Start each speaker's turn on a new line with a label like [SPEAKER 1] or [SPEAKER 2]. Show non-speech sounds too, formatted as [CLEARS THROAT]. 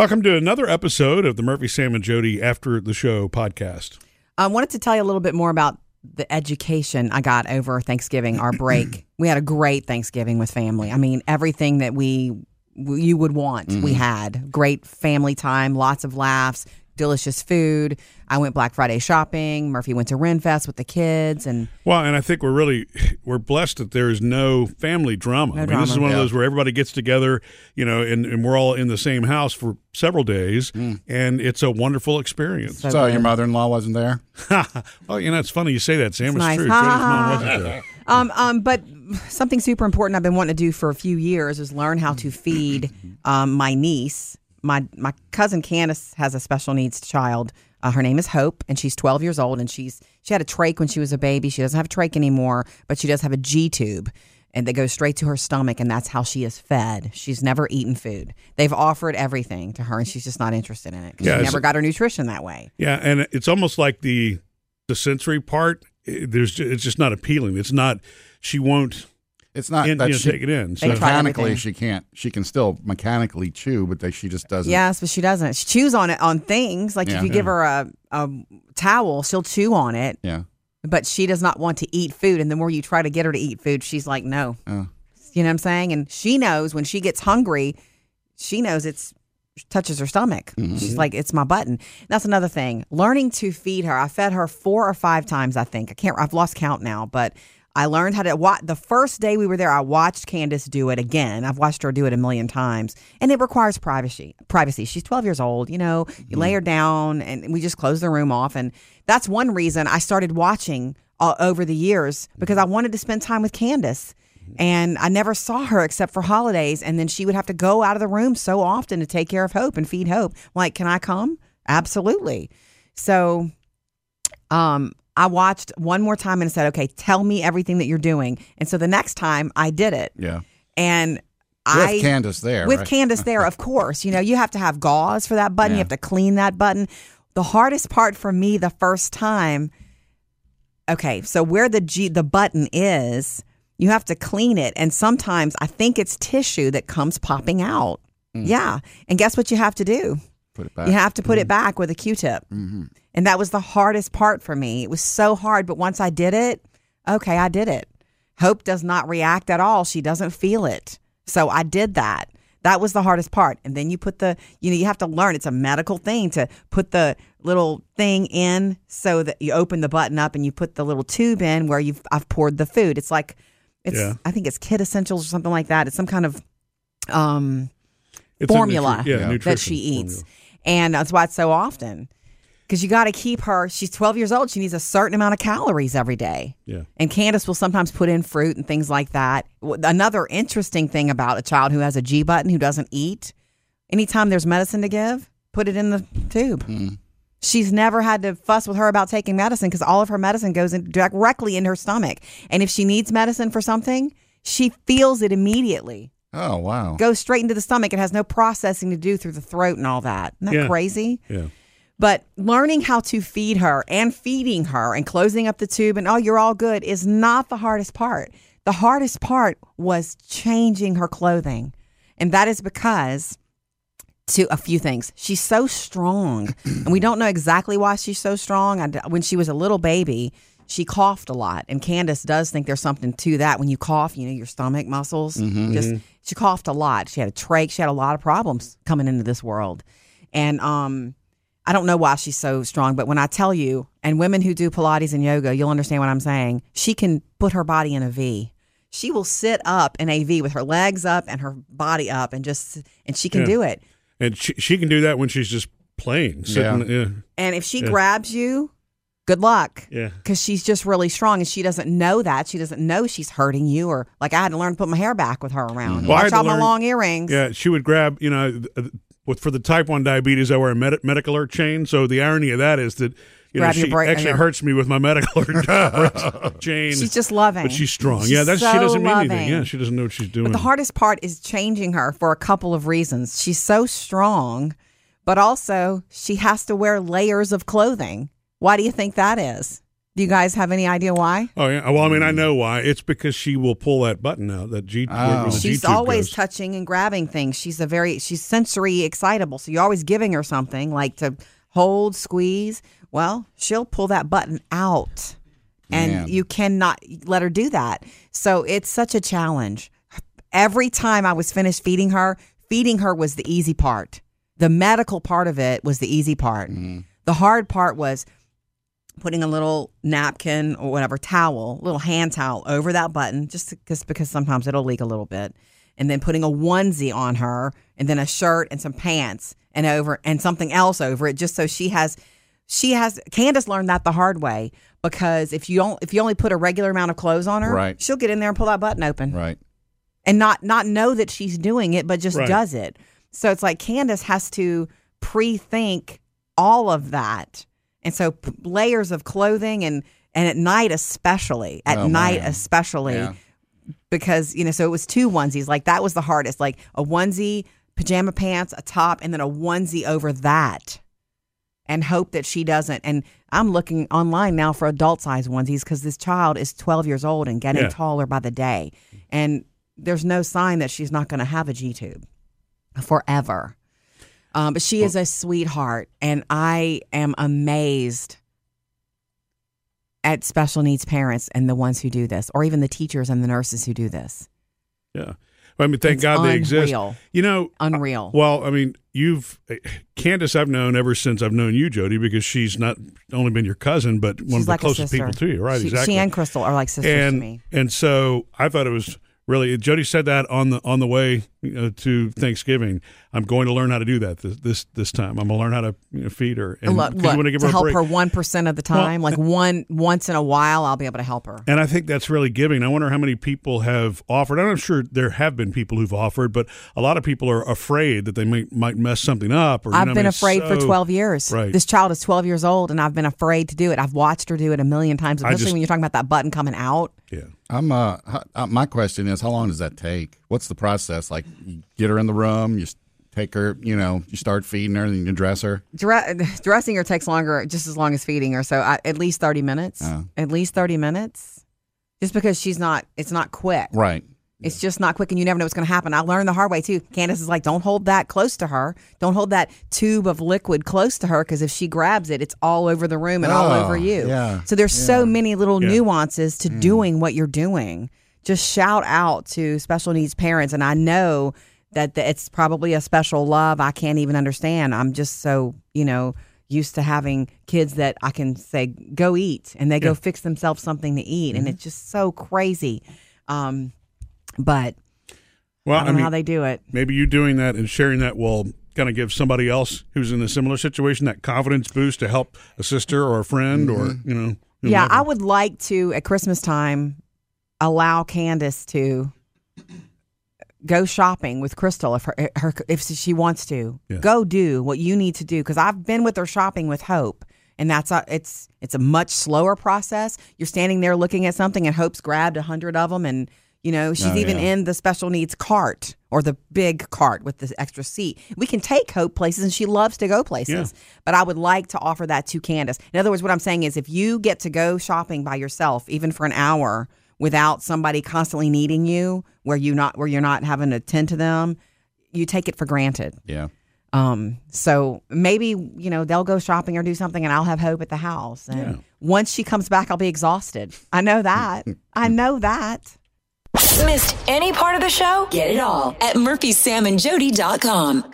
[SPEAKER 1] Welcome to another episode of the Murphy, Sam, and Jody After the Show podcast.
[SPEAKER 2] I wanted to tell you a little bit more about the education I got over Thanksgiving, our break. [CLEARS THROAT] we had a great Thanksgiving with family. I mean, everything that we you would want, we mm-hmm. had. Great family time, lots of laughs, delicious food. I went Black Friday shopping. Murphy went to Renfest with the kids, and
[SPEAKER 1] Well, and I think we're really [SIGHS] we're blessed that there is no family drama.
[SPEAKER 2] No
[SPEAKER 1] I mean, this is one
[SPEAKER 3] Yeah.
[SPEAKER 1] of those where everybody gets together, you know, and, and we're all in the same house for several days, and it's a wonderful experience.
[SPEAKER 2] So
[SPEAKER 3] So your mother-in-law wasn't there? [LAUGHS]
[SPEAKER 1] well, you know, it's funny you say that, Sam. It's,
[SPEAKER 2] nice.
[SPEAKER 1] true. [LAUGHS]
[SPEAKER 2] Ha,
[SPEAKER 1] Jody's
[SPEAKER 2] ha,
[SPEAKER 1] mom wasn't there. [LAUGHS]
[SPEAKER 2] Um, um, but something super important I've been wanting to do for a few years is learn how to feed um, my niece. My my cousin Candace has a special needs child. Uh, her name is Hope, and she's 12 years old. And she's she had a trach when she was a baby. She doesn't have a trach anymore, but she does have a G tube, and that goes straight to her stomach, and that's how she is fed. She's never eaten food. They've offered everything to her, and she's just not interested in it
[SPEAKER 1] Yeah,
[SPEAKER 2] she never got her nutrition that way.
[SPEAKER 1] Yeah, and it's almost like the the sensory part. eh, There's it's just not appealing. It's not. She won't
[SPEAKER 3] It's not
[SPEAKER 1] in,
[SPEAKER 3] that
[SPEAKER 1] you know,
[SPEAKER 3] she,
[SPEAKER 1] take it in. So,
[SPEAKER 3] mechanically she can't. She can still mechanically chew, but they, she just doesn't.
[SPEAKER 2] Yes, but she doesn't. She chews on it on things. Like
[SPEAKER 3] Yeah.
[SPEAKER 2] if you give her a, a towel, she'll chew on it.
[SPEAKER 3] Yeah.
[SPEAKER 2] But she does not want to eat food. And the more you try to get her to eat food, she's like, no.
[SPEAKER 3] Oh.
[SPEAKER 2] You know what I'm saying? And she knows when she gets hungry, she knows it's touches her stomach. Mm-hmm. She's like, it's my button. That's another thing. Learning to feed her. I fed her four or five times, I think. I can't I've lost count now, but I learned how to watch the first day we were there, I watched Candace do it again. I've watched her do it a million times. And it requires privacy. Privacy. She's 12 years old, you know, you lay her down and we just close the room off. And that's one reason I started watching uh, over the years because I wanted to spend time with Candace and I never saw her except for holidays. And then she would have to go out of the room so often to take care of Hope and feed Hope. Like, can I come? Absolutely. So, um, I watched one more time and said, "Okay, tell me everything that you're doing." And so the next time I did it,
[SPEAKER 3] Yeah.
[SPEAKER 2] and
[SPEAKER 3] With
[SPEAKER 2] I
[SPEAKER 3] Candace there.
[SPEAKER 2] with
[SPEAKER 3] right?
[SPEAKER 2] Candace there, of course. You know, you have to have gauze for that button. You have to clean that button. The hardest part for me the first time. Okay, so where the G the button is, you have to clean it, and sometimes I think it's tissue that comes popping out.
[SPEAKER 3] Mm.
[SPEAKER 2] Yeah, and guess what you have to do?
[SPEAKER 3] Put it back.
[SPEAKER 2] You have to put it back with a Q-tip.
[SPEAKER 3] Mm-hmm.
[SPEAKER 2] And that was the hardest part for me. It was so hard, but once I did it, okay, I did it. Hope does not react at all. She doesn't feel it. So I did that. That was the hardest part. And then you put the, you know, you have to learn. It's a medical thing to put the little thing in so that you open the button up and you put the little tube in where you've I've poured the food. It's like it's
[SPEAKER 1] Yeah.
[SPEAKER 2] I think it's Kid Essentials or something like that. It's some kind of um
[SPEAKER 1] it's
[SPEAKER 2] formula
[SPEAKER 1] nutri- yeah,
[SPEAKER 3] Yeah.
[SPEAKER 2] that she eats.
[SPEAKER 1] formula.
[SPEAKER 2] And that's why it's so often. Because you got to keep her, she's 12 years old. She needs a certain amount of calories every day.
[SPEAKER 1] Yeah.
[SPEAKER 2] And Candace will sometimes put in fruit and things like that. Another interesting thing about a child who has a G button who doesn't eat, anytime there's medicine to give, put it in the tube. Hmm. She's never had to fuss with her about taking medicine because all of her medicine goes in directly in her stomach. And if she needs medicine for something, she feels it immediately
[SPEAKER 3] Oh wow.
[SPEAKER 2] goes straight into the stomach. It has no processing to do through the throat and all that. Isn't that
[SPEAKER 1] Yeah.
[SPEAKER 2] crazy?
[SPEAKER 1] Yeah.
[SPEAKER 2] But learning how to feed her and feeding her and closing up the tube and oh, you're all good is not the hardest part. The hardest part was changing her clothing. And that is because to a few things. She's so strong, and we don't know exactly why she's so strong. I, when she was a little baby, she coughed a lot, and Candace does think there's something to that. When you cough, you know your stomach muscles just. She coughed a lot. She had a trach. She had a lot of problems coming into this world, and um, I don't know why she's so strong. But when I tell you, and women who do Pilates and yoga, you'll understand what I'm saying. She can put her body in a V. She will sit up in a V with her legs up and her body up, and just and she can
[SPEAKER 1] Yeah.
[SPEAKER 2] do it.
[SPEAKER 1] And she, she can do that when she's just playing. Sitting, yeah.
[SPEAKER 2] And if she
[SPEAKER 1] Yeah.
[SPEAKER 2] grabs you, good luck.
[SPEAKER 1] Yeah.
[SPEAKER 2] Because she's just really strong and she doesn't know that. She doesn't know she's hurting you or like I had to learn to put my hair back with her mm-hmm. around.
[SPEAKER 1] Well, I had
[SPEAKER 2] Watch out my long earrings.
[SPEAKER 1] Yeah, she would grab, you know, th- th- with for the type 1 diabetes, I wear a med- medical alert chain. So the irony of that is that, you know, she
[SPEAKER 2] bra-
[SPEAKER 1] actually hurts me with my medical alert [LAUGHS] [LAUGHS] chain.
[SPEAKER 2] She's just loving.
[SPEAKER 1] But she's strong.
[SPEAKER 2] She's
[SPEAKER 1] yeah, that's she doesn't mean anything. Yeah, she doesn't know what she's doing.
[SPEAKER 2] But the hardest part is changing her for a couple of reasons. She's so strong, but also she has to wear layers of clothing. Why do you think that is? Do you guys have any idea why?
[SPEAKER 1] Oh yeah. Well, I mean, I know why. It's because she will pull that button out. That G. where- where
[SPEAKER 3] Oh.
[SPEAKER 2] She's always
[SPEAKER 1] goes.
[SPEAKER 2] touching and grabbing things. She's a very she's sensory excitable. So you're always giving her something like to hold, squeeze. Well, she'll pull that button out. And
[SPEAKER 3] Man.
[SPEAKER 2] you cannot let her do that. So it's such a challenge. Every time I was finished feeding her, feeding her was the easy part. The medical part of it was the easy part. Mm-hmm. The hard part was putting a little napkin or whatever towel, little hand towel over that button, just because because sometimes it'll leak a little bit, and then putting a onesie on her, and then a shirt and some pants, and over and something else over it, just so she has. She has Candace learned that the hard way because if you don't if you only put a regular amount of clothes on her,
[SPEAKER 3] Right.
[SPEAKER 2] she'll get in there and pull that button open
[SPEAKER 3] Right.
[SPEAKER 2] and not not know that she's doing it, but just
[SPEAKER 1] Right.
[SPEAKER 2] does it. So it's like Candace has to pre-think all of that, and so p- layers of clothing and and at night especially at
[SPEAKER 3] Oh,
[SPEAKER 2] night
[SPEAKER 3] man.
[SPEAKER 2] especially
[SPEAKER 3] Yeah.
[SPEAKER 2] because you know so it was two onesies like that was the hardest like a onesie pajama pants a top and then a onesie over that and hope that she doesn't and i'm looking online now for adult size onesies because this child is 12 years old and getting
[SPEAKER 1] Yeah.
[SPEAKER 2] taller by the day and there's no sign that she's not going to have a g-tube forever um, but she is a sweetheart and i am amazed at special needs parents and the ones who do this or even the teachers and the nurses who do this
[SPEAKER 1] Yeah. I mean, thank
[SPEAKER 2] It's
[SPEAKER 1] God they exist.
[SPEAKER 2] unreal.
[SPEAKER 1] You know,
[SPEAKER 2] unreal
[SPEAKER 1] Well, I mean, you've Candace. I've known ever since I've known you, Jody, because she's not only been your cousin, but one
[SPEAKER 2] She's
[SPEAKER 1] of the
[SPEAKER 2] like
[SPEAKER 1] closest people to you, right?
[SPEAKER 2] She,
[SPEAKER 1] exactly.
[SPEAKER 2] she and Crystal are like sisters
[SPEAKER 1] and
[SPEAKER 2] to me.
[SPEAKER 1] and so I thought it was really Jody said that on the on the way you know, to Thanksgiving. I'm going to learn how to do that this this, this time. I'm going to learn how to you know, feed her and
[SPEAKER 2] look, look,
[SPEAKER 1] want to give
[SPEAKER 2] to
[SPEAKER 1] her a
[SPEAKER 2] help her one percent of the time, like uh, one once in a while, I'll be able to help her.
[SPEAKER 1] And I think that's really giving. I wonder how many people have offered. I'm sure there have been people who've offered, but a lot of people are afraid that they might might mess something up. Or
[SPEAKER 2] I've
[SPEAKER 1] know, I
[SPEAKER 2] been
[SPEAKER 1] mean,
[SPEAKER 2] afraid for 12 years.
[SPEAKER 1] Right.
[SPEAKER 2] This child is 12 years old, and I've been afraid to do it. I've watched her do it a million times, especially
[SPEAKER 1] just-
[SPEAKER 2] when you're talking about that button coming out.
[SPEAKER 1] Yeah.
[SPEAKER 3] I'm uh, uh, my question is, how long does that take? What's the process? Like, you get her in the room, you take her, you know, you start feeding her, and you dress her.
[SPEAKER 2] Dre- [LAUGHS] dressing her takes longer, just as long as feeding her. So I, at least 30 minutes.
[SPEAKER 3] Oh.
[SPEAKER 2] At least 30 minutes. Just because she's not, it's not quick.
[SPEAKER 3] Right.
[SPEAKER 2] It's just not quick, and you never know what's going to happen. I learned the hard way too. Candace is like, "Don't hold that close to her. Don't hold that tube of liquid close to her, because if she grabs it, it's all over the room and all
[SPEAKER 3] Oh,
[SPEAKER 2] over you."
[SPEAKER 3] yeah,
[SPEAKER 2] So there's so many little
[SPEAKER 1] Yeah.
[SPEAKER 2] nuances to doing what you're doing. Just shout out to special needs parents, and I know that the, it's probably a special love I can't even understand. I'm just so you know used to having kids that I can say go eat, and they go fix themselves something to eat, and it's just so crazy. Um, but
[SPEAKER 1] Well,
[SPEAKER 2] I
[SPEAKER 1] I,
[SPEAKER 2] don't know
[SPEAKER 1] mean,
[SPEAKER 2] how they do it.
[SPEAKER 1] maybe you doing that and sharing that will kind of give somebody else who's in a similar situation that confidence boost to help a sister or a friend or mm-hmm. you know.
[SPEAKER 2] Yeah. I would like to at Christmas time allow Candace to go shopping with Crystal if her, eh, her if she wants to.
[SPEAKER 1] Yeah.
[SPEAKER 2] Go do what you need to do because I've been with her shopping with Hope. And that's a, it's it's a much slower process. You're standing there looking at something, and Hope's grabbed a hundred of them, and you know she's
[SPEAKER 3] Oh,
[SPEAKER 2] even
[SPEAKER 3] yeah.
[SPEAKER 2] in the special needs cart or the big cart with the extra seat. We can take Hope places, and she loves to go places. But I would like to offer that to Candace. In other words, what I'm saying is, if you get to go shopping by yourself, even for an hour, without somebody constantly needing you, where you not where you're not having to tend to them, you take it for granted.
[SPEAKER 3] Yeah.
[SPEAKER 2] Um, so maybe, you know, they'll go shopping or do something and I'll have hope at the house. And
[SPEAKER 1] Yeah.
[SPEAKER 2] once she comes back, I'll be exhausted. I know that. [LAUGHS] I know that.
[SPEAKER 4] Missed any part of the show? Get it all at murphysamandjody.com.